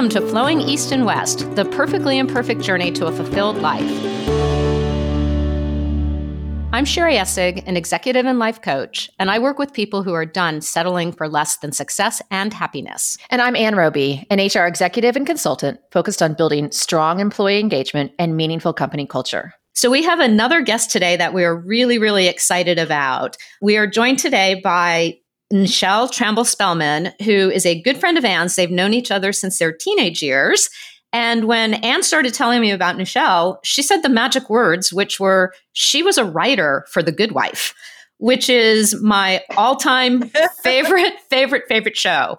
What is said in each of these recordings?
Welcome to Flowing East and West, the perfectly imperfect journey to a fulfilled life. I'm Sherry Essig, an executive and life coach, and I work with people who are done settling for less than success and happiness. And I'm Ann Roby, an HR executive and consultant focused on building strong employee engagement and meaningful company culture. So, we have another guest today that we are really, really excited about. We are joined today by Nichelle Tramble Spellman, who is a good friend of Anne's. They've known each other since their teenage years. And when Anne started telling me about Nichelle, she said the magic words, which were she was a writer for The Good Wife, which is my all time favorite, favorite, favorite show.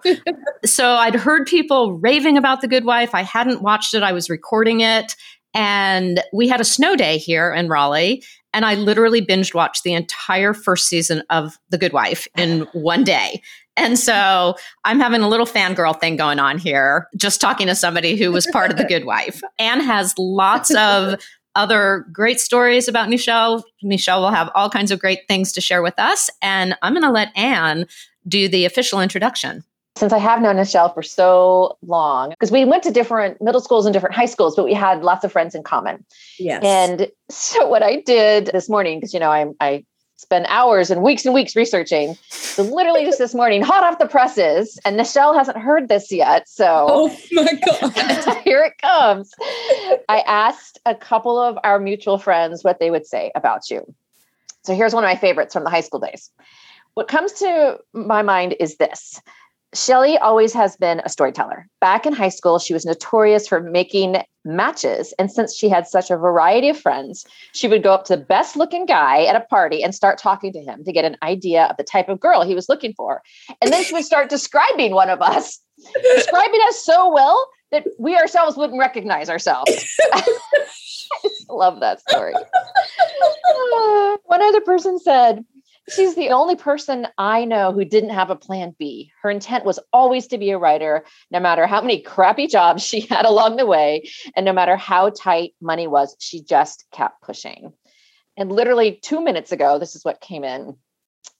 so I'd heard people raving about The Good Wife. I hadn't watched it, I was recording it. And we had a snow day here in Raleigh. And I literally binge watched the entire first season of The Good Wife in one day. And so I'm having a little fangirl thing going on here, just talking to somebody who was part of The Good Wife. Ann has lots of other great stories about Nichelle. Nichelle will have all kinds of great things to share with us. And I'm going to let Anne do the official introduction since I have known Nichelle for so long, because we went to different middle schools and different high schools, but we had lots of friends in common. Yes. And so what I did this morning, because you know, I I spend hours and weeks and weeks researching. So literally just this morning, hot off the presses, and Nichelle hasn't heard this yet. So Oh my God. here it comes. I asked a couple of our mutual friends what they would say about you. So here's one of my favorites from the high school days. What comes to my mind is this Shelly always has been a storyteller. Back in high school, she was notorious for making matches. And since she had such a variety of friends, she would go up to the best looking guy at a party and start talking to him to get an idea of the type of girl he was looking for. And then she would start describing one of us, describing us so well that we ourselves wouldn't recognize ourselves. I just love that story. Uh, one other person said, She's the only person I know who didn't have a plan B. Her intent was always to be a writer, no matter how many crappy jobs she had along the way, and no matter how tight money was, she just kept pushing. And literally two minutes ago, this is what came in.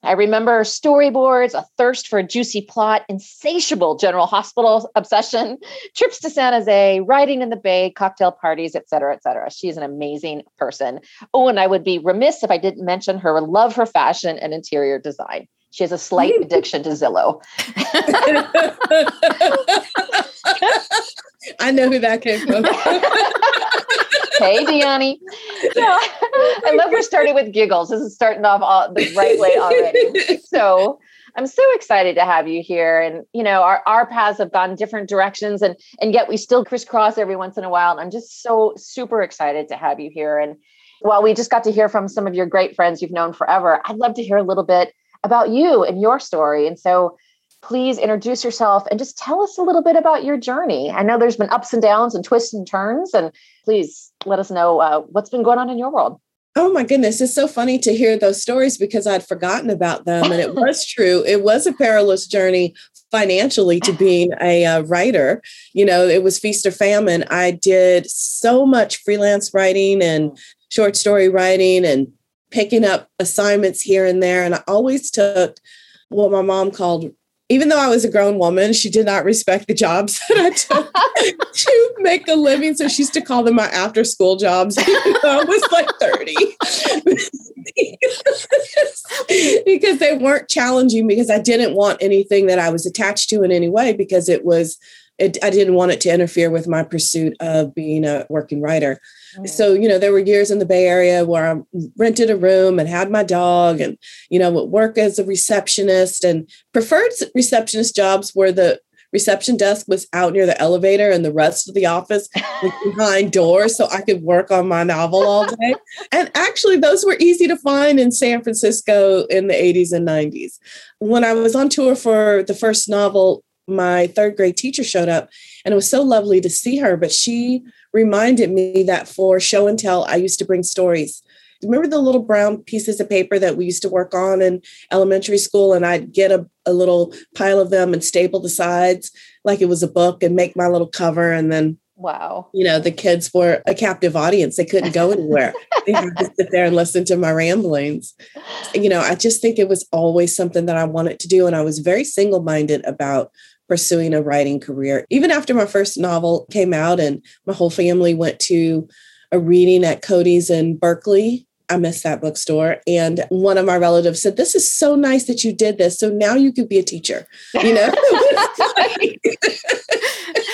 I remember storyboards, a thirst for a juicy plot, insatiable General Hospital obsession, trips to San Jose, riding in the Bay, cocktail parties, et cetera, et cetera. She's an amazing person. Oh, and I would be remiss if I didn't mention her love for fashion and interior design. She has a slight addiction to Zillow. I know who that came from. hey, Deani. I love we're starting with giggles. This is starting off all, the right way already. So I'm so excited to have you here. And you know, our, our paths have gone different directions, and and yet we still crisscross every once in a while. And I'm just so super excited to have you here. And while we just got to hear from some of your great friends you've known forever, I'd love to hear a little bit about you and your story. And so please introduce yourself and just tell us a little bit about your journey. I know there's been ups and downs and twists and turns, and please let us know uh, what's been going on in your world. Oh my goodness, it's so funny to hear those stories because I'd forgotten about them. And it was true. It was a perilous journey financially to being a uh, writer. You know, it was feast or famine. I did so much freelance writing and short story writing and picking up assignments here and there. And I always took what my mom called even though I was a grown woman, she did not respect the jobs that I took to make a living. So she used to call them my after school jobs. I was like 30 because they weren't challenging because I didn't want anything that I was attached to in any way because it was, it, I didn't want it to interfere with my pursuit of being a working writer. So, you know, there were years in the Bay Area where I rented a room and had my dog and, you know, would work as a receptionist and preferred receptionist jobs where the reception desk was out near the elevator and the rest of the office was behind doors so I could work on my novel all day. and actually, those were easy to find in San Francisco in the 80s and 90s. When I was on tour for the first novel, my third grade teacher showed up and it was so lovely to see her, but she reminded me that for show and tell, I used to bring stories. Remember the little brown pieces of paper that we used to work on in elementary school? And I'd get a, a little pile of them and staple the sides like it was a book and make my little cover. And then, wow, you know, the kids were a captive audience. They couldn't go anywhere. they had to sit there and listen to my ramblings. You know, I just think it was always something that I wanted to do. And I was very single minded about pursuing a writing career. Even after my first novel came out and my whole family went to a reading at Cody's in Berkeley. I missed that bookstore. And one of my relatives said, This is so nice that you did this. So now you could be a teacher, you know?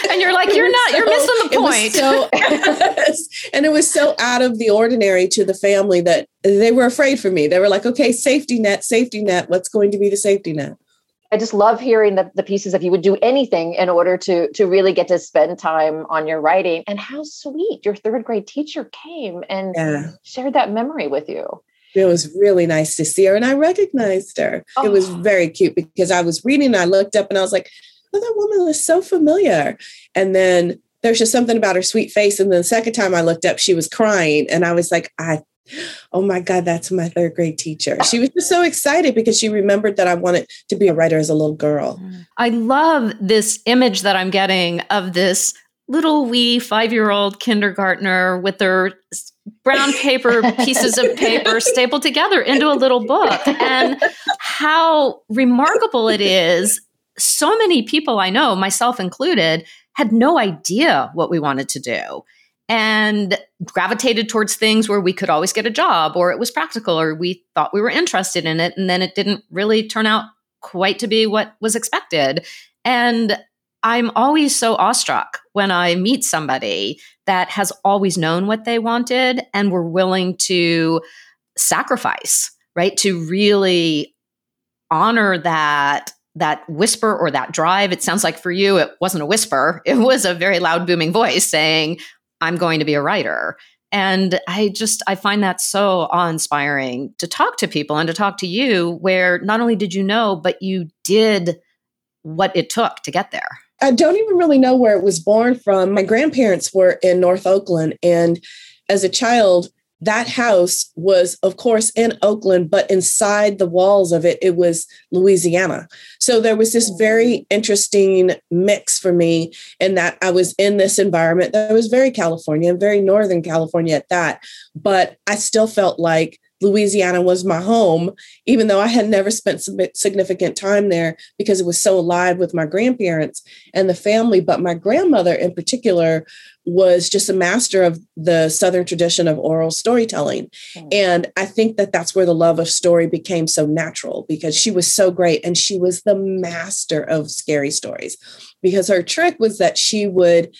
and you're like, You're not, so, you're missing the point. So, and it was so out of the ordinary to the family that they were afraid for me. They were like, Okay, safety net, safety net. What's going to be the safety net? I just love hearing the, the pieces of you would do anything in order to to really get to spend time on your writing. And how sweet your third grade teacher came and yeah. shared that memory with you. It was really nice to see her, and I recognized her. Oh. It was oh. very cute because I was reading, and I looked up, and I was like, "Oh, that woman was so familiar." And then there's just something about her sweet face. And then the second time I looked up, she was crying, and I was like, "I oh my God, that's my third grade teacher. She was just so excited because she remembered that I wanted to be a writer as a little girl. I love this image that I'm getting of this little wee five year old kindergartner with their brown paper pieces of paper stapled together into a little book. And how remarkable it is. So many people I know, myself included, had no idea what we wanted to do and gravitated towards things where we could always get a job or it was practical or we thought we were interested in it and then it didn't really turn out quite to be what was expected. And i'm always so awestruck when i meet somebody that has always known what they wanted and were willing to sacrifice right? To really honor that that whisper or that drive. It sounds like for you it wasn't a whisper. It was a very loud booming voice saying I'm going to be a writer. And I just, I find that so awe inspiring to talk to people and to talk to you, where not only did you know, but you did what it took to get there. I don't even really know where it was born from. My grandparents were in North Oakland. And as a child, that house was, of course, in Oakland, but inside the walls of it, it was Louisiana. So there was this mm. very interesting mix for me in that I was in this environment that was very California, very Northern California at that. But I still felt like Louisiana was my home, even though I had never spent significant time there because it was so alive with my grandparents and the family. But my grandmother, in particular, was just a master of the Southern tradition of oral storytelling. Mm. And I think that that's where the love of story became so natural because she was so great and she was the master of scary stories. Because her trick was that she would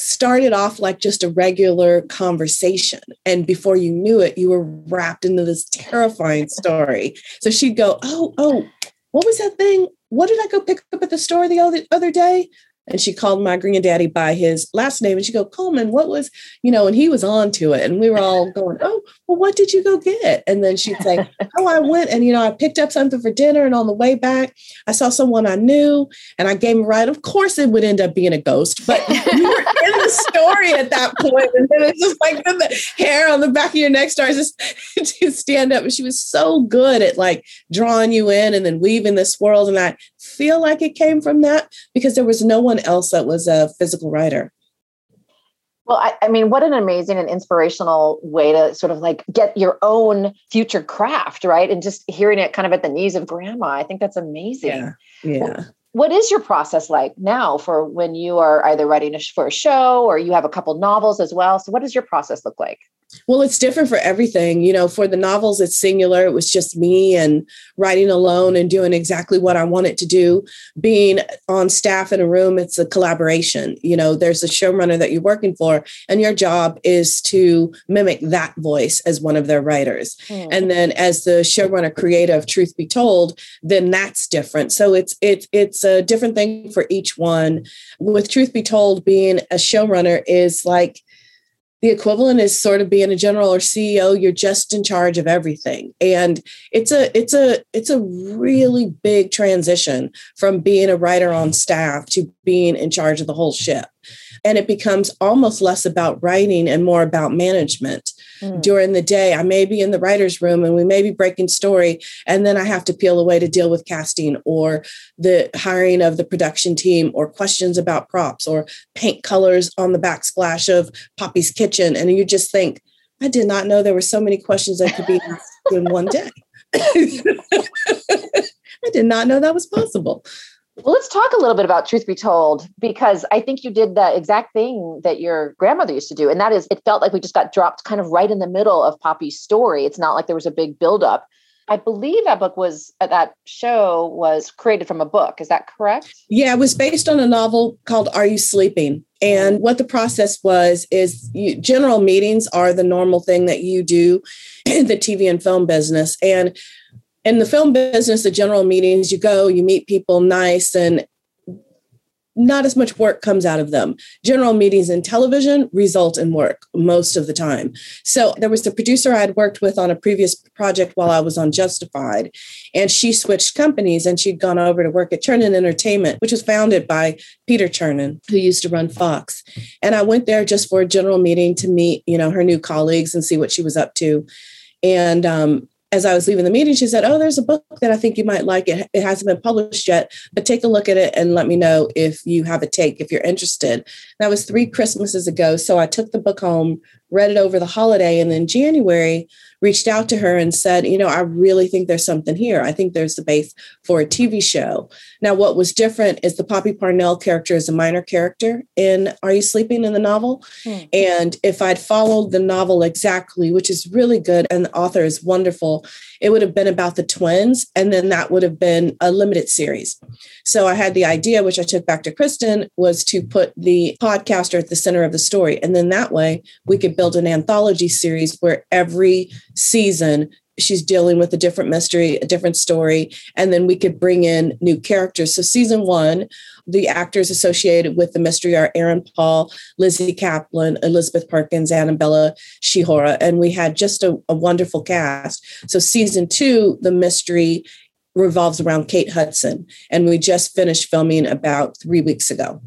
started off like just a regular conversation. And before you knew it, you were wrapped into this terrifying story. So she'd go, Oh, oh, what was that thing? What did I go pick up at the store the other, other day? And she called my granddaddy by his last name and she go coleman what was you know and he was on to it. And we were all going oh well what did you go get? And then she'd say oh i went and you know i picked up something for dinner and on the way back i saw someone i knew and i gave him a ride. Of course it would end up being a ghost but we were in the story at that point. And then it's just like the hair on the back of your neck starts just to stand up. And she was so good at like drawing you in and then weaving this world and i feel like it came from that because there was no one else that was a physical writer. Well, I, I, mean, what an amazing and inspirational way to sort of like get your own future craft, right? And just hearing it kind of at the knees of grandma. I think that's amazing. Yeah. Yeah. what is your process like now for when you are either writing a, for a show or you have a couple novels as well? So, what does your process look like? Well, it's different for everything. You know, for the novels, it's singular. It was just me and writing alone and doing exactly what I wanted to do. Being on staff in a room, it's a collaboration. You know, there's a showrunner that you're working for, and your job is to mimic that voice as one of their writers. Mm. And then as the showrunner creative, truth be told, then that's different. So it's it's it's a different thing for each one. With truth be told, being a showrunner is like the equivalent is sort of being a general or CEO. You're just in charge of everything. And it's a it's a it's a really big transition from being a writer on staff to being in charge of the whole ship. And it becomes almost less about writing and more about management mm. during the day. I may be in the writer's room and we may be breaking story, and then I have to peel away to deal with casting or the hiring of the production team or questions about props or paint colors on the backsplash of Poppy's kitchen. And you just think, I did not know there were so many questions that could be asked in one day. I did not know that was possible. Well, let's talk a little bit about Truth Be Told, because I think you did the exact thing that your grandmother used to do. And that is, it felt like we just got dropped kind of right in the middle of Poppy's story. It's not like there was a big buildup. I believe that book was, uh, that show was created from a book. Is that correct? Yeah, it was based on a novel called Are You Sleeping? And what the process was is you, general meetings are the normal thing that you do in the TV and film business. And in the film business, the general meetings, you go, you meet people nice, and not as much work comes out of them. General meetings in television result in work most of the time. So there was the producer I'd worked with on a previous project while I was on Justified, and she switched companies and she'd gone over to work at Chernin Entertainment, which was founded by Peter Chernin, who used to run Fox. And I went there just for a general meeting to meet, you know, her new colleagues and see what she was up to. And um, as I was leaving the meeting, she said, Oh, there's a book that I think you might like. It, it hasn't been published yet, but take a look at it and let me know if you have a take, if you're interested. That was three Christmases ago. So I took the book home, read it over the holiday, and then January reached out to her and said, You know, I really think there's something here. I think there's the base for a TV show. Now, what was different is the Poppy Parnell character is a minor character in Are You Sleeping in the novel? Hmm. And if I'd followed the novel exactly, which is really good, and the author is wonderful, it would have been about the twins. And then that would have been a limited series. So I had the idea, which I took back to Kristen, was to put the podcaster at the center of the story. And then that way we could build an anthology series where every season she's dealing with a different mystery, a different story, and then we could bring in new characters. So, season one, the actors associated with the mystery are Aaron Paul, Lizzy Caplan, Elizabeth Perkins, Annabella Sciorra, and we had just a, a wonderful cast. So, season two, the mystery revolves around Kate Hudson, and we just finished filming about three weeks ago.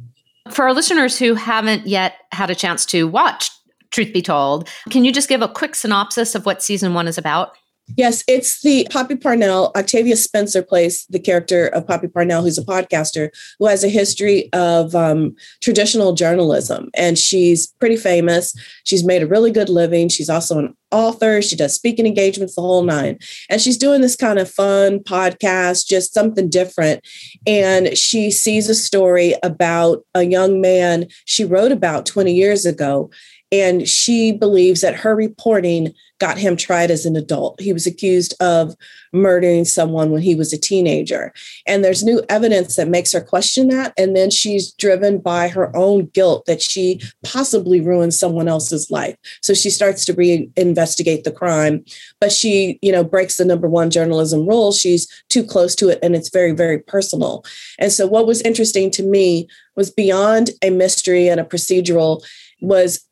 For our listeners who haven't yet had a chance to watch Truth Be Told, can you just give a quick synopsis of what season one is about? Yes, it's the Poppy Parnell. Octavia Spencer plays the character of Poppy Parnell, who's a podcaster who has a history of um, traditional journalism. And she's pretty famous. She's made a really good living. She's also an author. She does speaking engagements, the whole nine. And she's doing this kind of fun podcast, just something different. And she sees a story about a young man she wrote about 20 years ago and she believes that her reporting got him tried as an adult. He was accused of murdering someone when he was a teenager. And there's new evidence that makes her question that. And then she's driven by her own guilt that she possibly ruined someone else's life. So she starts to re-investigate the crime. But she, you know, breaks the number one journalism rule. She's too close to it and it's very, very personal. And so what was interesting to me was beyond a mystery and a procedural was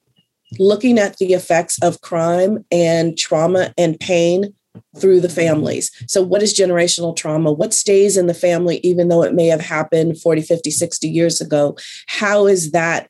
looking at the effects of crime and trauma and pain through the families. So, what is generational trauma? What stays in the family, even though it may have happened 40, 50, 60 years ago? How is that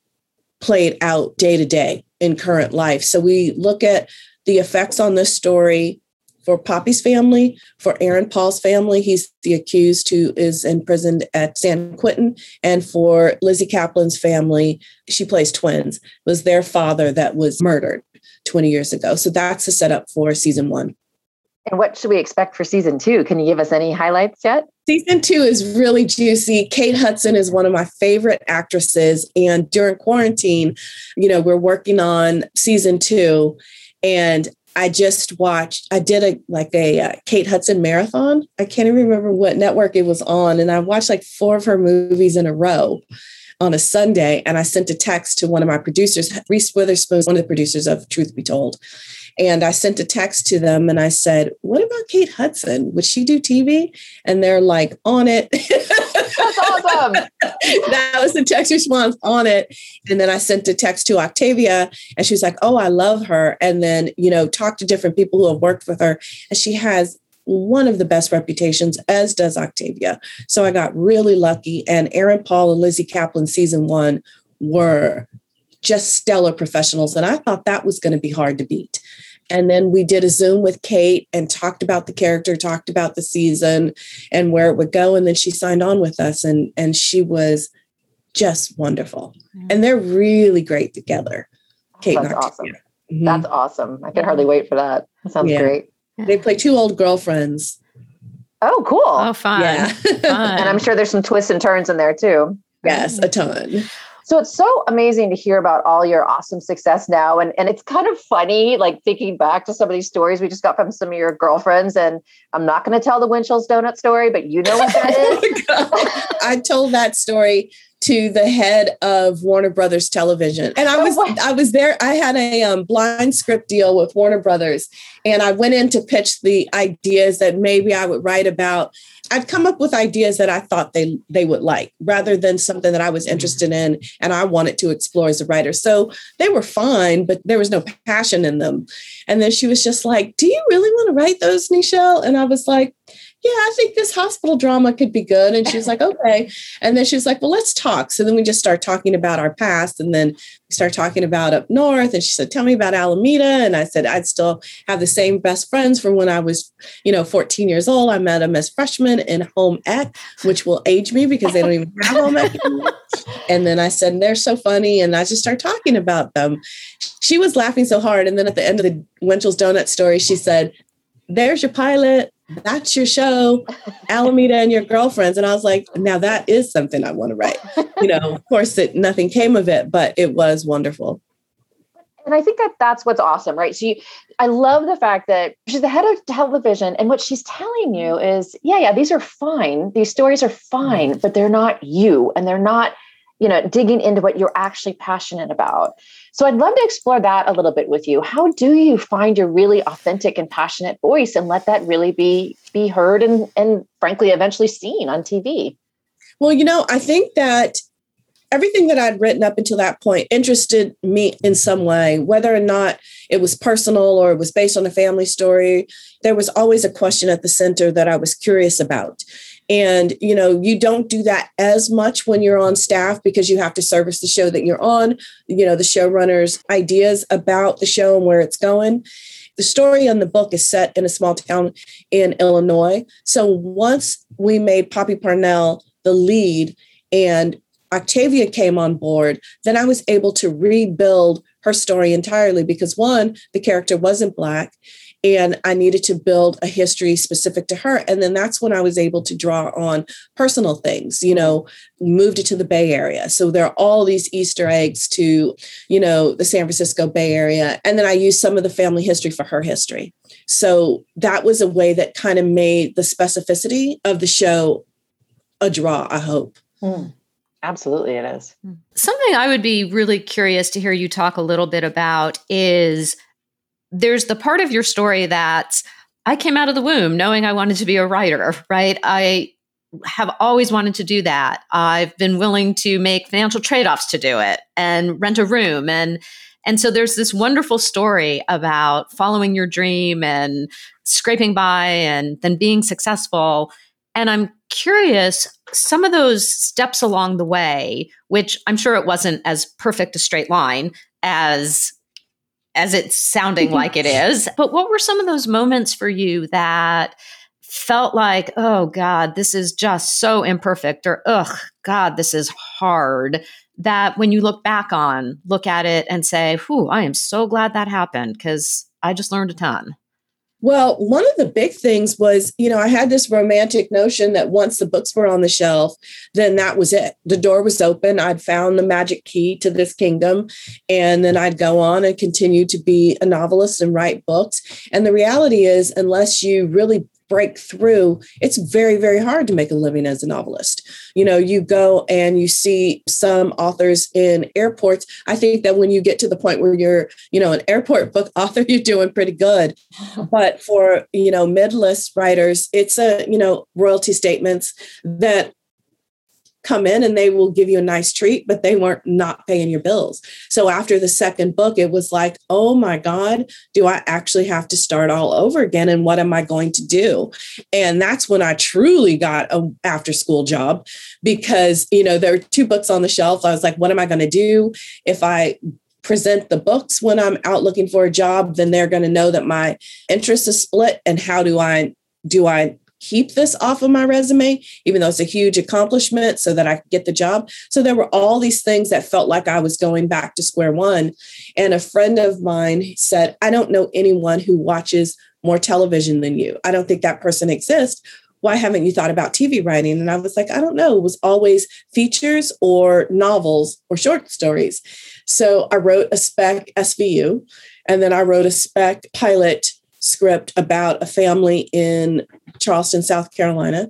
played out day to day in current life? So, we look at the effects on this story for Poppy's family, for Aaron Paul's family, he's the accused who is imprisoned at San Quentin, and for Lizzy Caplan's family, she plays twins, was their father that was murdered 20 years ago. So that's the setup for season one. And what should we expect for season two? Can you give us any highlights yet? Season two is really juicy. Kate Hudson is one of my favorite actresses. And during quarantine, you know, we're working on season two. And I just watched, I did a like a uh, Kate Hudson marathon. I can't even remember what network it was on. And I watched like four of her movies in a row on a Sunday. And I sent a text to one of my producers, Reese Witherspoon, one of the producers of Truth Be Told. And I sent a text to them and I said, What about Kate Hudson? Would she do TV? And they're like, On it. That's awesome. that was the text response on it. And then I sent a text to Octavia and she was like, Oh, I love her. And then, you know, talk to different people who have worked with her. And she has one of the best reputations, as does Octavia. So I got really lucky. And Aaron Paul and Lizzy Caplan season one were just stellar professionals. And I thought that was going to be hard to beat. And then we did a Zoom with Kate and talked about the character, talked about the season and where it would go. And then she signed on with us and, and she was just wonderful. Mm-hmm. And they're really great together. Kate That's awesome. Mm-hmm. That's awesome. I can hardly wait for that. That sounds yeah. great. They play two old girlfriends Oh, cool. Oh, fun. Yeah. fun. and I'm sure there's some twists and turns in there too. yes, a ton. So it's so amazing to hear about all your awesome success now. And, and it's kind of funny, like thinking back to some of these stories we just got from some of your girlfriends. And I'm not going to tell the Winchell's donut story, but you know what that oh is. Oh. I told that story to the head of Warner Brothers Television. And I was way. I was there. I had a um, blind script deal with Warner Brothers, and I went in to pitch the ideas that maybe I would write about. I'd come up with ideas that I thought they they would like, rather than something that I was interested in and I wanted to explore as a writer. So they were fine, but there was no passion in them. And then she was just like, "Do you really want to write those, Nichelle?" And I was like, yeah, I think this hospital drama could be good. And she was like, okay. And then she was like, well, let's talk. So then we just start talking about our past. And then we start talking about up north. And she said, tell me about Alameda. And I said, I'd still have the same best friends from when I was, you know, 14 years old. I met them as freshmen in home ec, which will age me because they don't even have home ec. And then I said, they're so funny. And I just start talking about them. She was laughing so hard. And then at the end of the Winchell's Donut story, she said, there's your pilot. That's your show, Alameda and your girlfriends. And I was like, now that is something I want to write. You know, of course, that nothing came of it, but it was wonderful. And I think that that's what's awesome, right? So I love the fact that she's the head of television, and what she's telling you is, yeah, yeah, these are fine. These stories are fine, but they're not you, and they're not, you know, digging into what you're actually passionate about. So I'd love to explore that a little bit with you. How do you find your really authentic and passionate voice, and let that really be be heard and and frankly, eventually seen on TV? Well, you know, I think that everything that I'd written up until that point interested me in some way, whether or not it was personal or it was based on a family story. There was always a question at the center that I was curious about. And, you know, you don't do that as much when you're on staff because you have to service the show that you're on, you know, the showrunner's ideas about the show and where it's going. The story in the book is set in a small town in Illinois. So once we made Poppy Parnell the lead and Octavia came on board, then I was able to rebuild her story entirely because one, the character wasn't Black, and I needed to build a history specific to her. And then that's when I was able to draw on personal things, you know, moved it to the Bay Area. So there are all these Easter eggs to, you know, the San Francisco Bay Area. And then I used some of the family history for her history. So that was a way that kind of made the specificity of the show a draw, I hope. Hmm. Absolutely, it is. Something I would be really curious to hear you talk a little bit about is there's the part of your story that I came out of the womb knowing I wanted to be a writer, right? I have always wanted to do that. I've been willing to make financial trade-offs to do it and rent a room and and so there's this wonderful story about following your dream and scraping by and then being successful. And I'm curious, some of those steps along the way, which I'm sure it wasn't as perfect a straight line as as it's sounding mm-hmm. like it is, but what were some of those moments for you that felt like, oh God, this is just so imperfect, or ugh, God, this is hard. That when you look back on, look at it and say, whew, I am so glad that happened because I just learned a ton. Well, one of the big things was, you know, I had this romantic notion that once the books were on the shelf, then that was it. The door was open. I'd found the magic key to this kingdom. And then I'd go on and continue to be a novelist and write books. And the reality is, unless you really break through, it's very, very hard to make a living as a novelist. You know, you go and you see some authors in airports. I think that when you get to the point where you're, you know, an airport book author, you're doing pretty good. But for, you know, mid-list writers, it's a, you know, royalty statements that come in and they will give you a nice treat, but they weren't not paying your bills. So after the second book, it was like, oh my God, do I actually have to start all over again? And what am I going to do? And that's when I truly got a after school job because, you know, there were two books on the shelf. I was like, what am I going to do if I present the books when I'm out looking for a job, then they're going to know that my interest is split. And how do I do I keep this off of my resume, even though it's a huge accomplishment, so that I could get the job. So there were all these things that felt like I was going back to square one. And a friend of mine said, I don't know anyone who watches more television than you. I don't think that person exists. why haven't you thought about TV writing? And I was like, I don't know. It was always features or novels or short stories. So I wrote a spec SVU, and then I wrote a spec pilot script about a family in Charleston, South Carolina.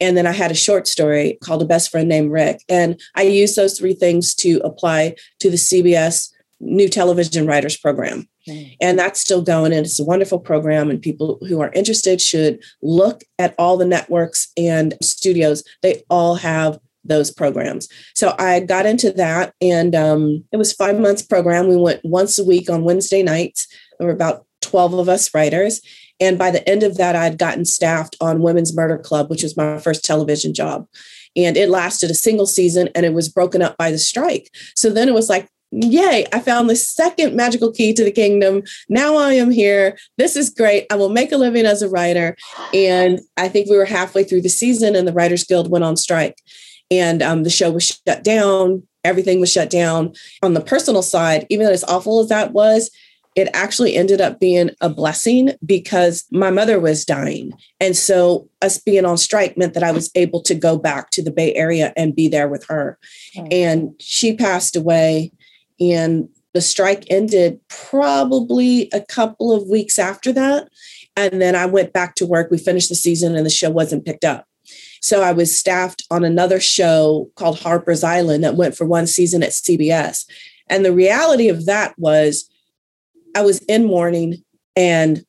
And then I had a short story called A Best Friend Named Rick. And I used those three things to apply to the CBS New Television Writers Program. Mm. And that's still going. And it's a wonderful program. And people who are interested should look at all the networks and studios. They all have those programs. So I got into that. And um, it was five months program. We went once a week on Wednesday nights. There were about 12 of us writers. And by the end of that, I'd gotten staffed on Women's Murder Club, which was my first television job. And it lasted a single season and it was broken up by the strike. So then it was like, yay, I found the second magical key to the kingdom. Now I am here. This is great. I will make a living as a writer. And I think we were halfway through the season and the Writers Guild went on strike. And um, the show was shut down. Everything was shut down. On the personal side, even though as awful as that was, it actually ended up being a blessing because my mother was dying. And so us being on strike meant that I was able to go back to the Bay Area and be there with her. And she passed away and the strike ended probably a couple of weeks after that. And then I went back to work. We finished the season and the show wasn't picked up. So I was staffed on another show called Harper's Island that went for one season at CBS. And the reality of that was I was in mourning and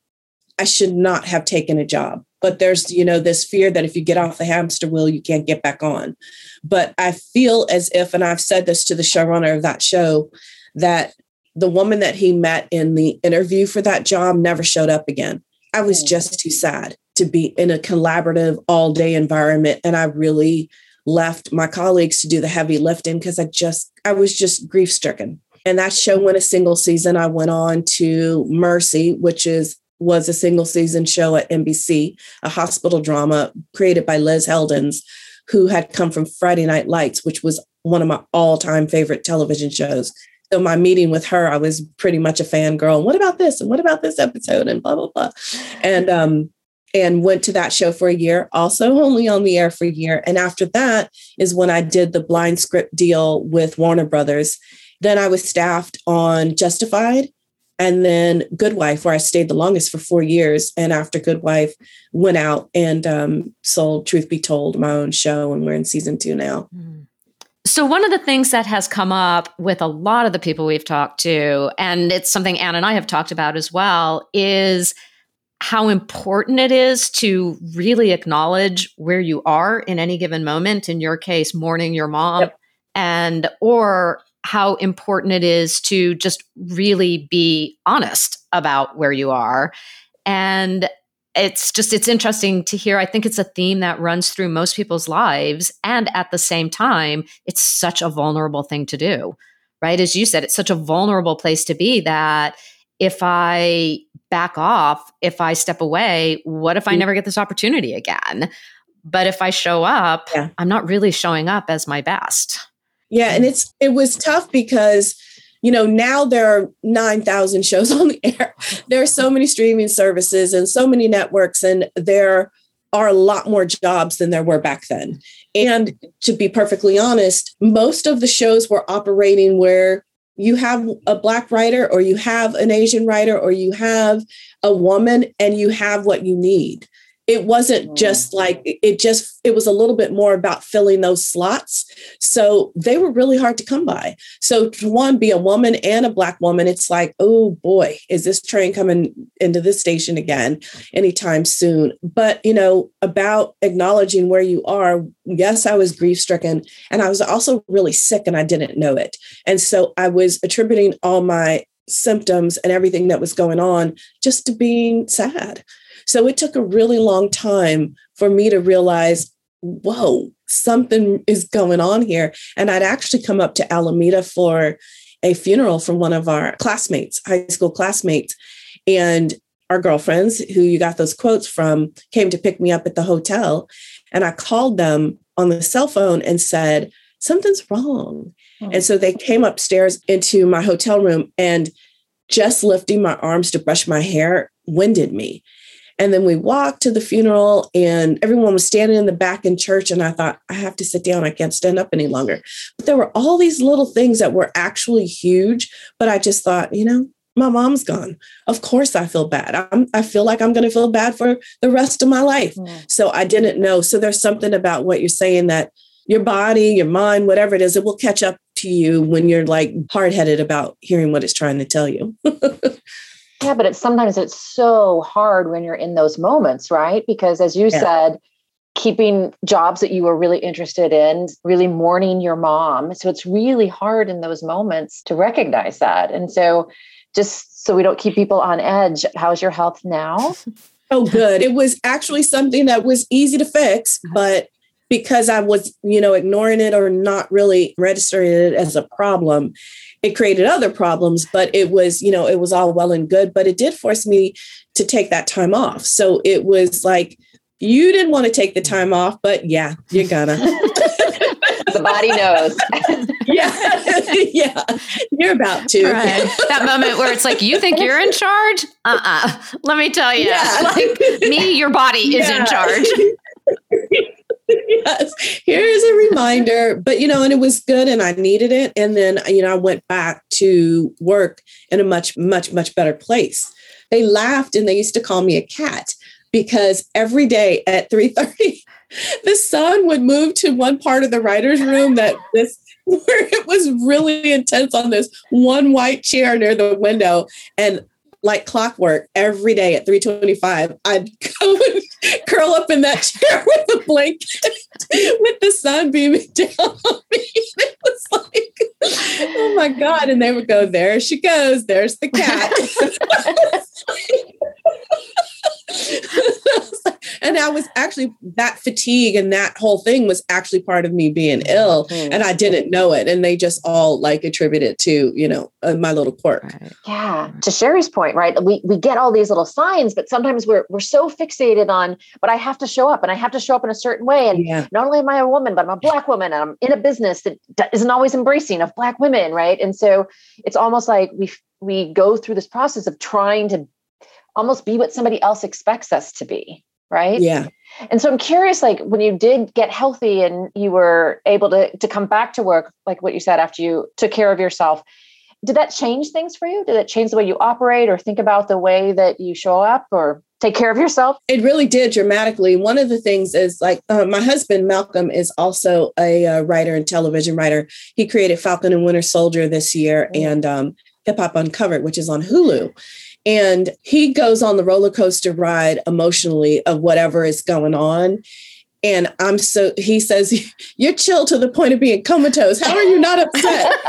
I should not have taken a job. But there's, you know, this fear that if you get off the hamster wheel, you can't get back on. But I feel as if, and I've said this to the showrunner of that show, that the woman that he met in the interview for that job never showed up again. I was just too sad to be in a collaborative all day environment. And I really left my colleagues to do the heavy lifting because I just, I was just grief stricken. And that show went a single season. I went on to Mercy, which is was a single season show at NBC, a hospital drama created by Liz Heldens, who had come from Friday Night Lights, which was one of my all-time favorite television shows. So my meeting with her, I was pretty much a fangirl. What about this? And what about this episode? And blah blah blah. And um, and went to that show for a year, also only on the air for a year. And after that is when I did the blind script deal with Warner Brothers. Then I was staffed on Justified and then Good Wife, where I stayed the longest for four years. And after Good Wife, went out and um, sold Truth Be Told, my own show, and we're in season two now. Hmm. So, one of the things that has come up with a lot of the people we've talked to, and it's something Anne and I have talked about as well, is how important it is to really acknowledge where you are in any given moment. In your case, mourning your mom, yep. and or how important it is to just really be honest about where you are. And it's just it's interesting to hear i think it's a theme that runs through most people's lives and at the same time it's such a vulnerable thing to do right as you said it's such a vulnerable place to be that if i back off if i step away what if i mm. never get this opportunity again but if i show up yeah. i'm not really showing up as my best yeah, and it's it was tough because you know now there are 9000 shows on the air. There are so many streaming services and so many networks and there are a lot more jobs than there were back then. And to be perfectly honest most of the shows were operating where you have a black writer or you have an asian writer or you have a woman and you have what you need it wasn't mm. just like it just it was a little bit more about filling those slots. So they were really hard to come by. So to one be a woman and a black woman it's like oh boy is this train coming into this station again anytime soon? But you know about acknowledging where you are yes i was grief stricken and i was also really sick and i didn't know it. And so i was attributing all my symptoms and everything that was going on just to being sad so it took a really long time for me to realize, whoa, something is going on here. And I'd actually come up to Alameda for a funeral from one of our classmates, high school classmates. And our girlfriends, who you got those quotes from, came to pick me up at the hotel. And I called them on the cell phone and said, Something's wrong. Oh. And so they came upstairs into my hotel room and just lifting my arms to brush my hair winded me. And then we walked to the funeral, and everyone was standing in the back in church. And I thought, I have to sit down. I can't stand up any longer. But there were all these little things that were actually huge. But I just thought, you know, my mom's gone. Of course, I feel bad. I'm, I feel like I'm going to feel bad for the rest of my life. Mm. So I didn't know. So there's something about what you're saying that your body, your mind, whatever it is, it will catch up to you when you're like hard headed about hearing what it's trying to tell you. yeah, but it's sometimes it's so hard when you're in those moments, right? Because as you yeah. said, keeping jobs that you were really interested in, really mourning your mom. So it's really hard in those moments to recognize that. And so just so we don't keep people on edge, how's your health now? oh, good. It was actually something that was easy to fix, uh-huh. but because I was, you know, ignoring it or not really registering it as a problem, it created other problems, but it was, you know, it was all well and good, but it did force me to take that time off. So it was like, you didn't want to take the time off, but yeah, you're gonna. the body knows. yeah, yeah, you're about to. Right. That moment where it's like, you think you're in charge? Uh uh-uh. uh Let me tell you, yeah. like me, your body is yeah. in charge. yes, here's a reminder. But, you know, and it was good and I needed it. And then, you know, I went back to work in a much, much, much better place. They laughed and they used to call me a cat because every day at 3.30, the sun would move to one part of the writer's room that this where it was really intense on this one white chair near the window. And like clockwork every day at 325 i'd go and curl up in that chair with a blanket with the sun beaming down on me. It was like oh my god. And they would go there she goes. There's the cat and I was actually that fatigue and that whole thing was actually part of me being ill, mm-hmm. and I didn't know it. And they just all like attribute it to you know uh, my little quirk. Right. Yeah, to Sherry's point, right? We we get all these little signs, but sometimes we're we're so fixated on, but I have to show up, and I have to show up in a certain way. And yeah. not only am I a woman, but I'm a black woman, and I'm in a business that isn't always embracing of black women, right? And so it's almost like we we go through this process of trying to almost be what somebody else expects us to be right? Yeah. And so i'm curious like when you did get healthy and you were able to to come back to work like what you said after you took care of yourself did that change things for you? Did it change the way you operate or think about the way that you show up or take care of yourself? It really did dramatically. One of the things is like uh, my husband malcolm is also a uh, writer and television writer. He created falcon and winter soldier this year mm-hmm. and um, hip hop uncovered which is on hulu and he goes on the roller coaster ride emotionally of whatever is going on. And I'm so, he says, You're chill to the point of being comatose. How are you not upset?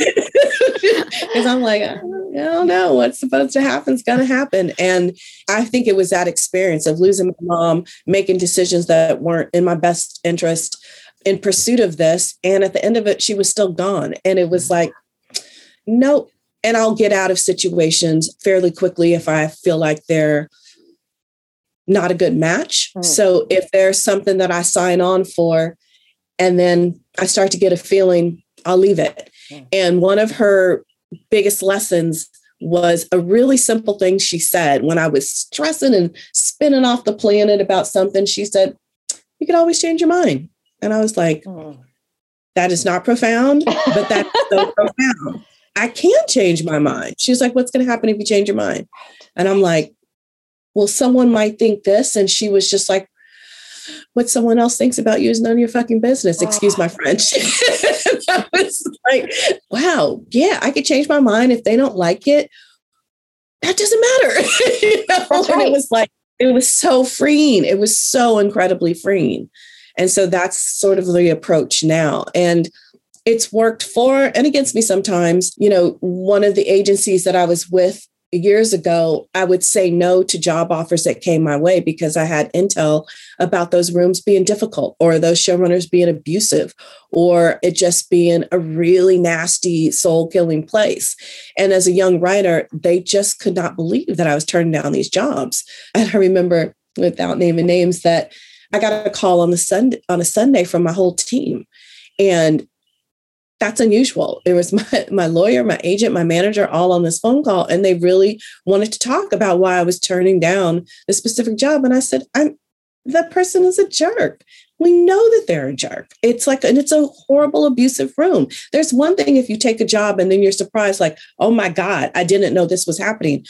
Because I'm like, I don't know what's supposed to happen is going to happen. And I think it was that experience of losing my mom, making decisions that weren't in my best interest in pursuit of this. And at the end of it, she was still gone. And it was like, nope, and I'll get out of situations fairly quickly if I feel like they're not a good match. Mm. So if there's something that I sign on for and then I start to get a feeling, I'll leave it. Mm. And one of her biggest lessons was a really simple thing she said when I was stressing and spinning off the planet about something. She said, You can always change your mind. And I was like, mm. That is not profound, but that's so profound. I can change my mind. She was like, What's going to happen if you change your mind? And I'm like, Well, someone might think this. And she was just like, What someone else thinks about you is none of your fucking business. Excuse my French. I was like, Wow, yeah, I could change my mind if they don't like it. That doesn't matter. you know? Right. It was like, it was so freeing. It was so incredibly freeing. And so that's sort of the approach now. And it's worked for and against me sometimes. You know, one of the agencies that I was with years ago, I would say no to job offers that came my way because I had intel about those rooms being difficult or those showrunners being abusive or it just being a really nasty, soul killing place. And as a young writer, they just could not believe that I was turning down these jobs. And I remember, without naming names, that I got a call on the Sunday on a Sunday from my whole team. And that's unusual. It was my, my lawyer, my agent, my manager, all on this phone call, and they really wanted to talk about why I was turning down this specific job. And I said, I'm that person is a jerk. We know that they're a jerk. It's like, and it's a horrible, abusive room. There's one thing if you take a job and then you're surprised, like, oh my God, I didn't know this was happening.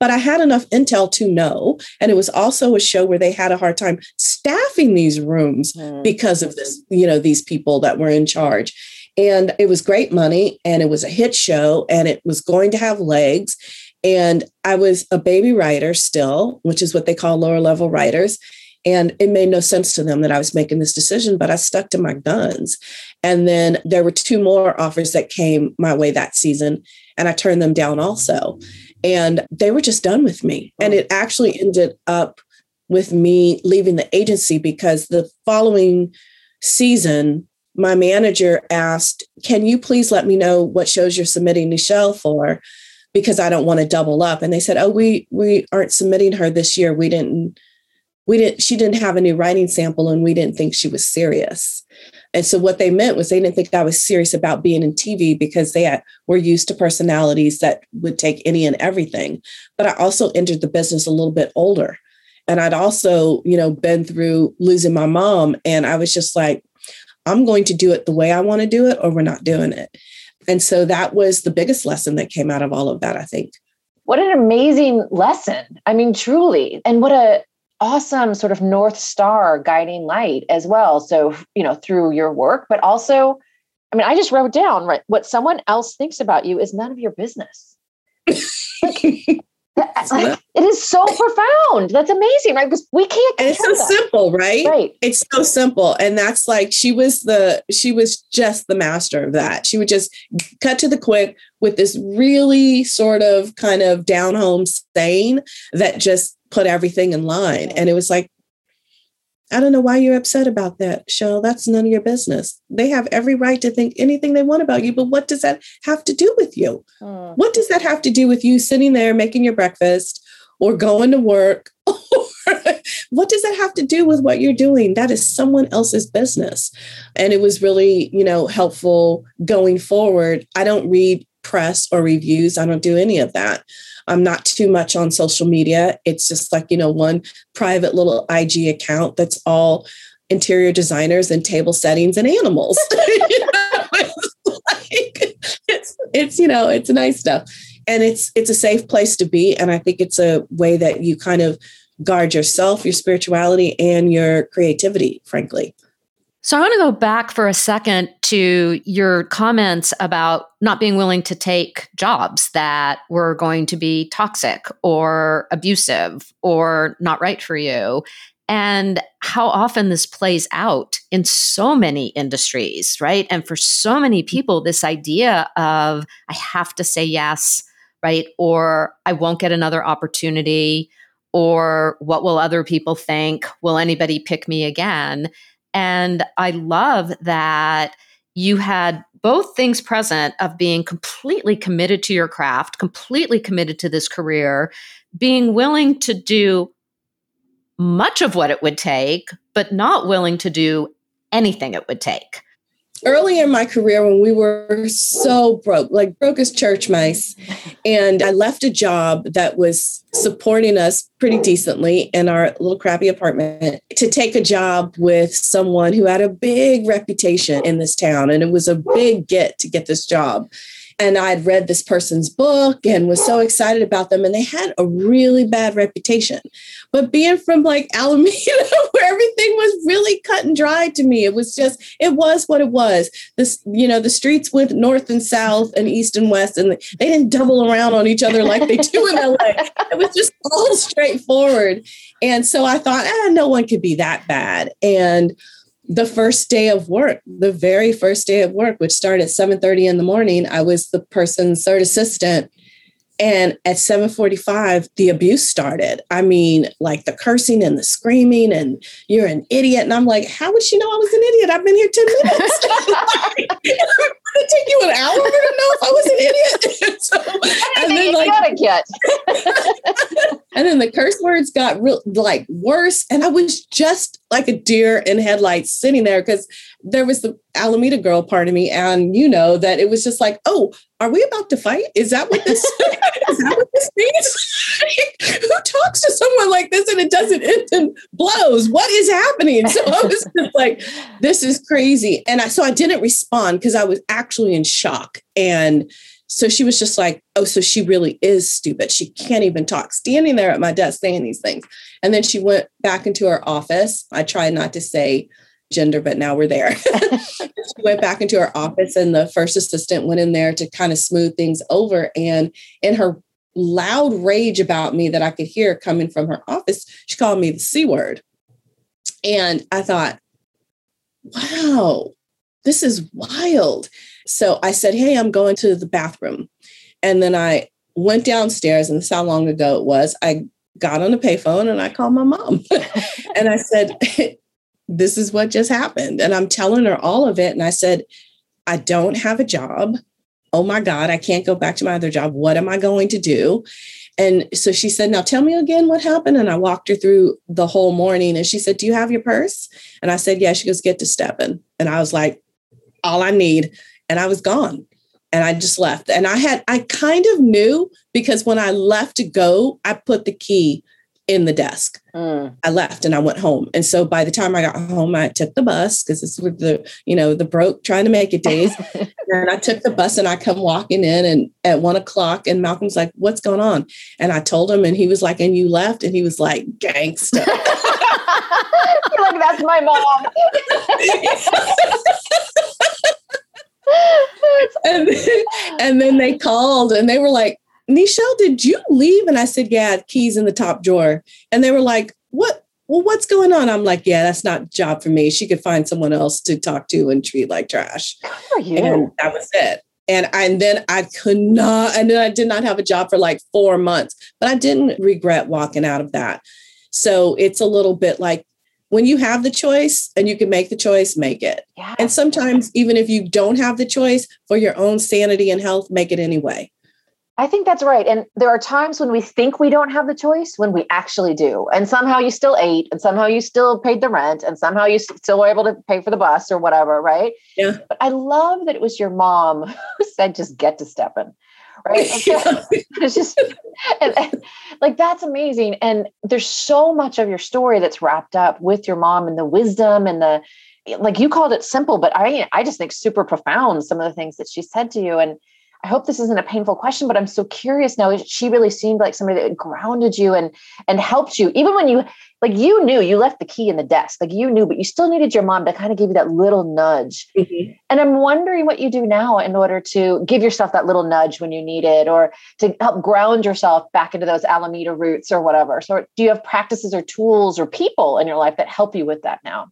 But I had enough intel to know. And it was also a show where they had a hard time staffing these rooms mm. because of this, you know, these people that were in charge. And it was great money and it was a hit show and it was going to have legs. And I was a baby writer still, which is what they call lower level writers. And it made no sense to them that I was making this decision, but I stuck to my guns. And then there were two more offers that came my way that season, and I turned them down also. And they were just done with me. And it actually ended up with me leaving the agency because the following season, my manager asked, Can you please let me know what shows you're submitting Nichelle for? Because I don't want to double up. And they said, Oh, we we aren't submitting her this year. We didn't we didn't she didn't have a new writing sample and we didn't think she was serious and so what they meant was they didn't think i was serious about being in tv because they had, were used to personalities that would take any and everything but i also entered the business a little bit older and i'd also you know been through losing my mom and i was just like i'm going to do it the way i want to do it or we're not doing it. And so that was the biggest lesson that came out of all of that i think. What an amazing lesson. I mean truly. And what a awesome sort of north star guiding light as well. So you know through your work but also i mean i just wrote down right what someone else thinks about you is none of your business like, like, it is so profound that's amazing right because we can't and it's so that. simple right right it's so simple and that's like she was the she was just the master of that she would just cut to the quick with this really sort of kind of down home saying that just put everything in line. And it was like, I don't know why you're upset about that, Shell. That's none of your business. They have every right to think anything they want about you, but what does that have to do with you? Mm. What does that have to do with you sitting there making your breakfast or going to work? what does that have to do with what you're doing? That is someone else's business. And it was really, you know, helpful going forward. I don't read press or reviews. I don't do any of that. I'm not too much on social media. It's just like, you know, one private little IG account that's all interior designers and table settings and animals. it's, like, it's, it's, you know, it's nice stuff. And it's it's a safe place to be. And I think it's a way that you kind of guard yourself, your spirituality, and your creativity, frankly. So I want to go back for a second to your comments about not being willing to take jobs that were going to be toxic or abusive or not right for you. And how often this plays out in so many industries, right? And for so many people, this idea of I have to say yes, right? Or I won't get another opportunity, or what will other people think? Will anybody pick me again? And I love that you had both things present of being completely committed to your craft, completely committed to this career, being willing to do much of what it would take, but not willing to do anything it would take early in my career when we were so broke, like broke as church mice. And I left a job that was supporting us pretty decently in our little crappy apartment to take a job with someone who had a big reputation in this town. And it was a big get to get this job. And I'd read this person's book and was so excited about them. And they had a really bad reputation. But being from like Alameda, where everything was really cut and dry to me, it was just, it was what it was. This, you know, the streets went north and south and east and west, and they didn't double around on each other like they do in LA. It was just all straightforward. And so I thought, ah, no one could be that bad. And the first day of work, the very first day of work, which started at 7:30 in the morning, I was the person's third assistant. And at 7:45, the abuse started. I mean, like the cursing and the screaming, and you're an idiot. And I'm like, how would she know I was an idiot? I've been here 10 minutes. like, it take you an hour to know if I was an idiot? so, and then like, And then the curse words got real like worse. And I was just like a deer in headlights sitting there because there was the Alameda girl part of me. And you know that it was just like, oh, are we about to fight? Is that what this is that what this means? Who talks to someone like this and it doesn't end in blows? What is happening? So I was just like, this is crazy. And I so I didn't respond because I was actually in shock. And so she was just like, oh, so she really is stupid. She can't even talk, standing there at my desk saying these things. And then she went back into her office. I tried not to say gender, but now we're there. she went back into her office, and the first assistant went in there to kind of smooth things over. And in her loud rage about me that I could hear coming from her office, she called me the C word. And I thought, wow, this is wild. So I said, Hey, I'm going to the bathroom. And then I went downstairs, and this how long ago it was. I got on the payphone and I called my mom. and I said, This is what just happened. And I'm telling her all of it. And I said, I don't have a job. Oh my God, I can't go back to my other job. What am I going to do? And so she said, Now tell me again what happened. And I walked her through the whole morning. And she said, Do you have your purse? And I said, Yeah. She goes, Get to stepping. And I was like, All I need and I was gone. And I just left. And I had, I kind of knew because when I left to go, I put the key in the desk. Mm. I left and I went home. And so by the time I got home, I took the bus because it's with the, you know, the broke trying to make it days. and I took the bus and I come walking in and at one o'clock and Malcolm's like, what's going on? And I told him and he was like, and you left? And he was like, gangster. like, that's my mom. And, then, and then they called and they were like, Nichelle, did you leave? And I said, Yeah, keys in the top drawer. And they were like, What? Well, what's going on? I'm like, Yeah, that's not job for me. She could find someone else to talk to and treat like trash. for you. And that was it. And, I, and then I could not, and then I did not have a job for like four months, but I didn't regret walking out of that. So it's a little bit like when you have the choice and you can make the choice, make it. Yeah. And sometimes, even if you don't have the choice for your own sanity and health, make it anyway. I think that's right. And there are times when we think we don't have the choice when we actually do. And somehow you still ate and somehow you still paid the rent and somehow you still were able to pay for the bus or whatever, right? Yeah. But I love that it was your mom who said, just get to stepping right? It's just and, and, like that's amazing. And there's so much of your story that's wrapped up with your mom and the wisdom and the like you called it simple, but I I just think super profound some of the things that she said to you. And I hope this isn't a painful question, but I'm so curious now. She really seemed like somebody that grounded you and and helped you, even when you like you knew you left the key in the desk, like you knew, but you still needed your mom to kind of give you that little nudge. Mm-hmm. And I'm wondering what you do now in order to give yourself that little nudge when you need it, or to help ground yourself back into those Alameda roots or whatever. So, do you have practices or tools or people in your life that help you with that now?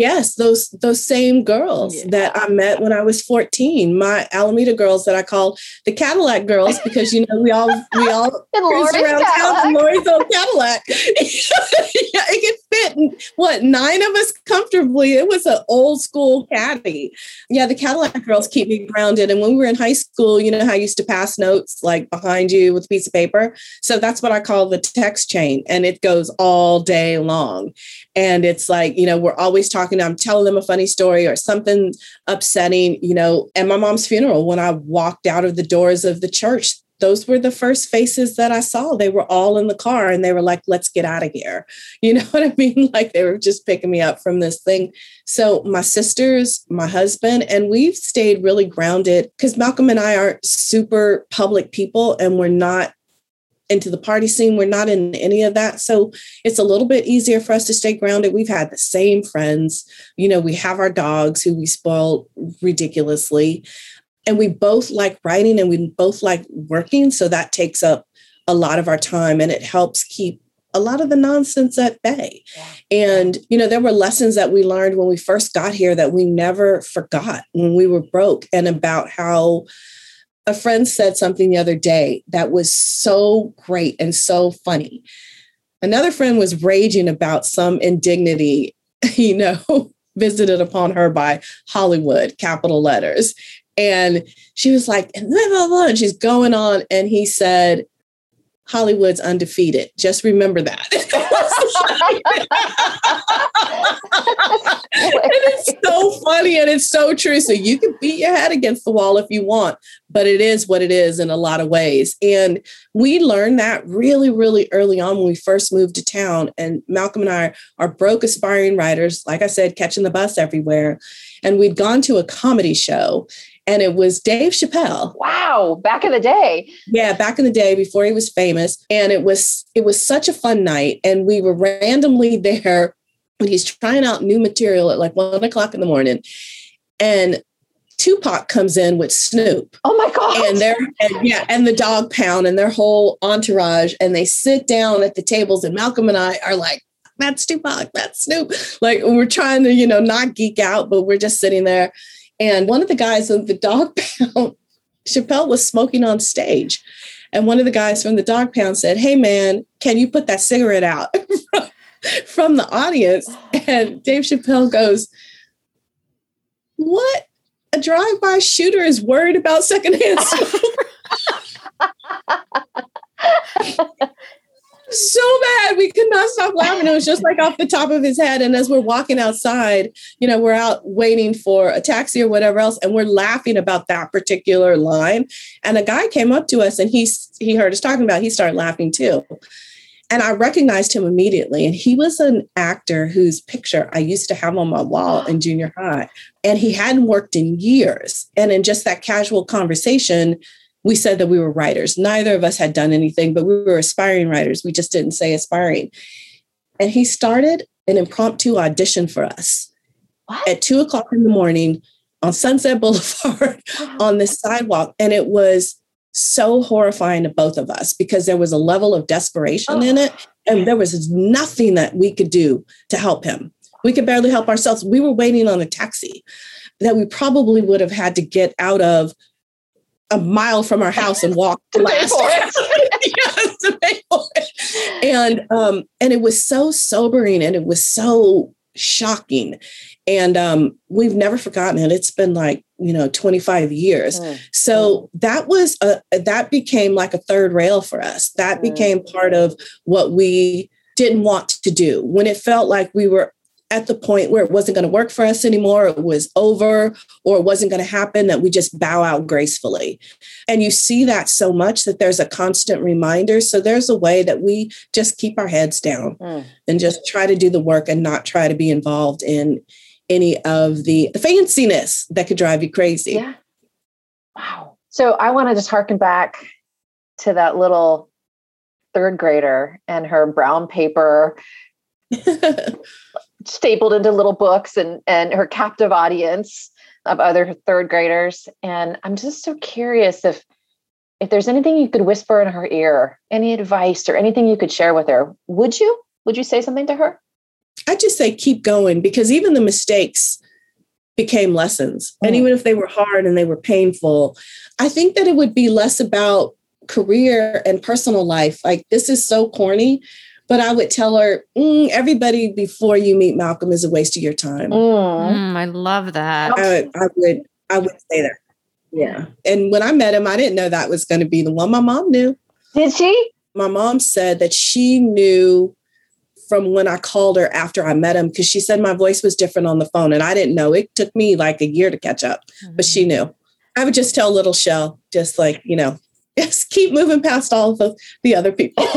Yes, those those same girls yeah. that I met when I was 14, my Alameda girls that I call the Cadillac girls because you know we all we all cruise around town in Lori's old Cadillac. yeah, it could fit what nine of us comfortably. It was an old school caddy. Yeah, the Cadillac girls keep me grounded. And when we were in high school, you know how I used to pass notes like behind you with a piece of paper. So that's what I call the text chain, and it goes all day long. And it's like you know we're always talking talking, I'm telling them a funny story or something upsetting, you know, at my mom's funeral, when I walked out of the doors of the church, those were the first faces that I saw. They were all in the car and they were like, let's get out of here. You know what I mean? Like they were just picking me up from this thing. So my sisters, my husband, and we've stayed really grounded because Malcolm and I aren't super public people and we're not into the party scene. We're not in any of that. So it's a little bit easier for us to stay grounded. We've had the same friends. You know, we have our dogs who we spoil ridiculously. And we both like writing and we both like working. So that takes up a lot of our time and it helps keep a lot of the nonsense at bay. And, you know, there were lessons that we learned when we first got here that we never forgot when we were broke and about how a friend said something the other day that was so great and so funny. Another friend was raging about some indignity, you know, visited upon her by Hollywood, capital letters. And she was like, and blah, blah, blah. And she's going on. And he said, Hollywood's undefeated. Just remember that. and it's so funny and it's so true. So you can beat your head against the wall if you want, but it is what it is in a lot of ways. And we learned that really, really early on when we first moved to town. And Malcolm and I are broke aspiring writers, like I said, catching the bus everywhere. And we'd gone to a comedy show and it was Dave Chappelle. Wow, back in the day. Yeah, back in the day before he was famous, and it was it was such a fun night, and we were randomly there when he's trying out new material at like one o'clock in the morning, and Tupac comes in with Snoop. Oh my god! And they're and, yeah, and the Dogg Pound and their whole entourage, and they sit down at the tables, and Malcolm and I are like. That's Tupac, that's Snoop. Like we're trying to, you know, not geek out, but we're just sitting there and one of the guys of the dog Pound, Chappelle was smoking on stage. And one of the guys from the Dogg Pound said, Hey, man, can you put that cigarette out from the audience? And Dave Chappelle goes, What? A drive by shooter is worried about secondhand smoke. so bad. We could not stop laughing. It was just like off the top of his head. And as we're walking outside, you know, we're out waiting for a taxi or whatever else, and we're laughing about that particular line. And a guy came up to us and he he heard us talking about. It. He started laughing too. And I recognized him immediately. And he was an actor whose picture I used to have on my wall in junior high. And he hadn't worked in years. And in just that casual conversation, we said that we were writers. Neither of us had done anything, but we were aspiring writers. We just didn't say aspiring. And he started an impromptu audition for us what? at two o'clock in the morning on Sunset Boulevard on the sidewalk. And it was so horrifying to both of us because there was a level of desperation oh. in it. And there was nothing that we could do to help him. We could barely help ourselves. We were waiting on a taxi that we probably would have had to get out of a mile from our house and walked to for yes, to pay for it. And um, and it was so sobering and it was so shocking. And um, we've never forgotten it. It's been like, you know, 25 years. Mm. So that was a that became like a third rail for us. That mm. became part of what we didn't want to do when it felt like we were at the point where it wasn't going to work for us anymore, it was over, or it wasn't going to happen, that we just bow out gracefully. And you see that so much that there's a constant reminder. So there's a way that we just keep our heads down mm. and just try to do the work and not try to be involved in any of the, the fanciness that could drive you crazy. Yeah. Wow. So I want to just harken back to that little third grader and her brown paper stapled into little books and and her captive audience of other third graders. And i'm just so curious if if there's anything you could whisper in her ear any advice or anything you could share with her. Would you? Would you say something to her? I just say keep going because even the mistakes became lessons. Mm. and even if they were hard and they were painful i think that it would be less about career and personal life. Like this is so corny but I would tell her, mm, everybody before you meet Malcolm is a waste of your time. Mm. Mm, I love that. I, I, would, I would say that. Yeah. And when I met him, I didn't know that was going to be the one. My mom knew. Did she? My mom said that she knew from when I called her after I met him because she said my voice was different on the phone and I didn't know. It took me like a year to catch up, mm-hmm. but she knew. I would just tell little Shell, just like, you know, just keep moving past all of the, the other people.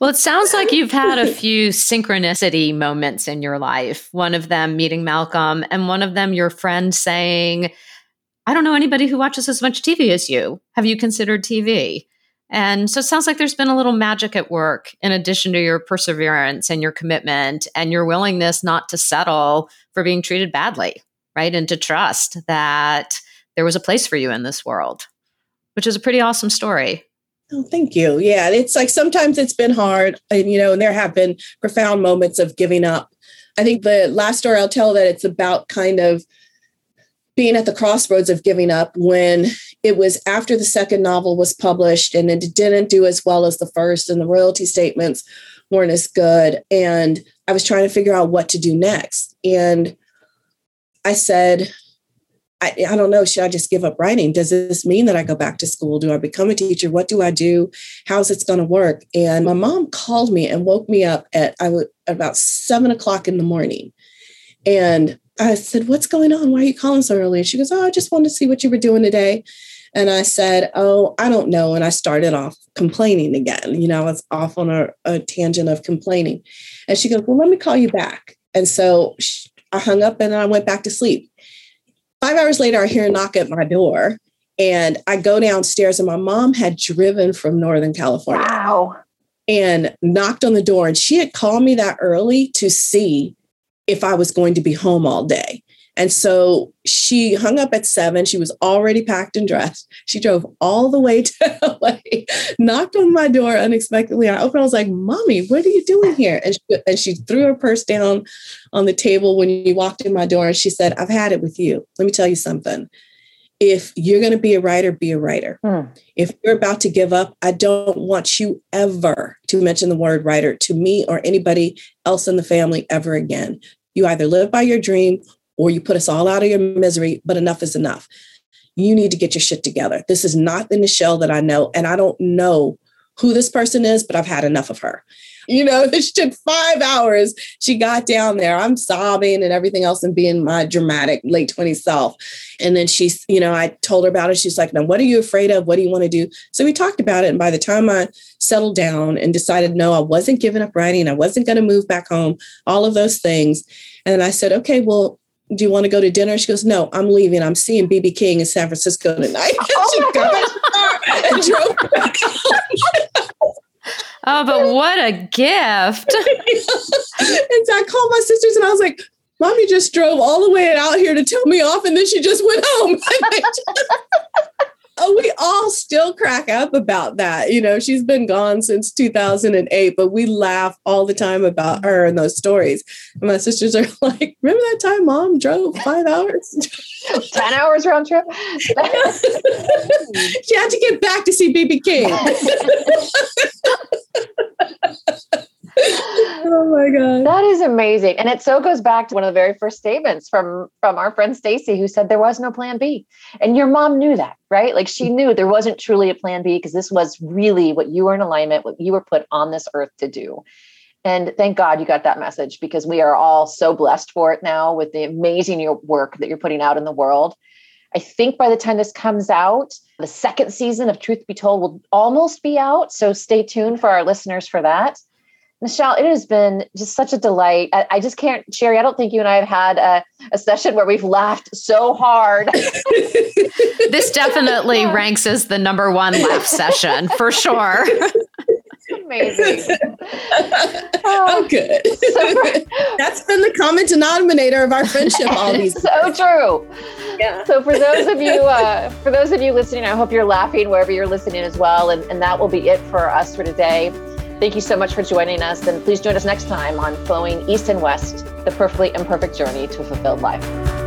well, it sounds like you've had a few synchronicity moments in your life. One of them meeting Malcolm, and one of them your friend saying, I don't know anybody who watches as much TV as you. Have you considered TV? And so it sounds like there's been a little magic at work in addition to your perseverance and your commitment and your willingness not to settle for being treated badly, right? And to trust that there was a place for you in this world, which is a pretty awesome story. Oh, thank you. Yeah, it's like sometimes it's been hard, and you know, and there have been profound moments of giving up. I think the last story I'll tell that it's about kind of being at the crossroads of giving up when it was after the second novel was published and it didn't do as well as the first, and the royalty statements weren't as good. And I was trying to figure out what to do next. And I said, I, I don't know. Should I just give up writing? Does this mean that I go back to school? Do I become a teacher? What do I do? How's it going to work? And my mom called me and woke me up at I was about seven o'clock in the morning. And I said, What's going on? Why are you calling so early? And she goes, Oh, I just wanted to see what you were doing today. And I said, Oh, I don't know. And I started off complaining again. You know, I was off on a, a tangent of complaining. And she goes, Well, let me call you back. And so I hung up and I went back to sleep. Five hours later, I hear a knock at my door. And I go downstairs, and my mom had driven from Northern California. Wow. And knocked on the door. And she had called me that early to see if I was going to be home all day. And so she hung up at seven. She was already packed and dressed. She drove all the way to LA, knocked on my door unexpectedly. I opened, I was like, Mommy, what are you doing here? And she, and she threw her purse down on the table when you walked in my door. And she said, I've had it with you. Let me tell you something. If you're going to be a writer, be a writer. Hmm. If you're about to give up, I don't want you ever to mention the word writer to me or anybody else in the family ever again. You either live by your dream or you put us all out of your misery, but enough is enough. You need to get your shit together. This is not the Nichelle that I know. And I don't know who this person is, but I've had enough of her. You know, this took five hours. She got down there. I'm sobbing and everything else and being my dramatic late 20s self. And then she's, you know, I told her about it. She's like, now, what are you afraid of? What do you want to do? So we talked about it. And by the time I settled down and decided, no, I wasn't giving up writing, I wasn't going to move back home, all of those things. And then I said, okay, well, do you want to go to dinner? She goes, no, I'm leaving. I'm seeing BB King in San Francisco tonight. Oh she got and drove back Oh, but what a gift. and so I called my sisters and I was like, Mommy just drove all the way out here to tell me off and then she just went home. oh, we all still crack up about that. You know, she's been gone since 2008, but we laugh all the time about her and those stories. And my sisters are like, remember that time mom drove five hours? 10 hours round trip? she had to get back to see BB King. Oh my god. That is amazing. And it so goes back to one of the very first statements from from our friend stacy who said there was no plan b. And your mom knew that right? Like she knew there wasn't truly a plan b because this was really what you were in alignment what you were put on this earth to do. And thank god you got that message because we are all so blessed for it now with the amazing work that you're putting out in the world. I think by the time this comes out, the second season of Truth Be Told will almost be out. So stay tuned for our listeners for that. Nichelle, it has been just such a delight. I, I, just can't, Sherry, I don't think you and I have had a, a session where we've laughed so hard. this definitely ranks as the number one laugh session for sure. Amazing. oh, good. So for, That's been the common denominator of our friendship all these. so true. Yeah. So for those of you, uh, for those of you listening, I hope you're laughing wherever you're listening as well. And, and that will be it for us for today. Thank you so much for joining us. And please join us next time on Flowing East and West, the perfectly imperfect journey to a fulfilled life.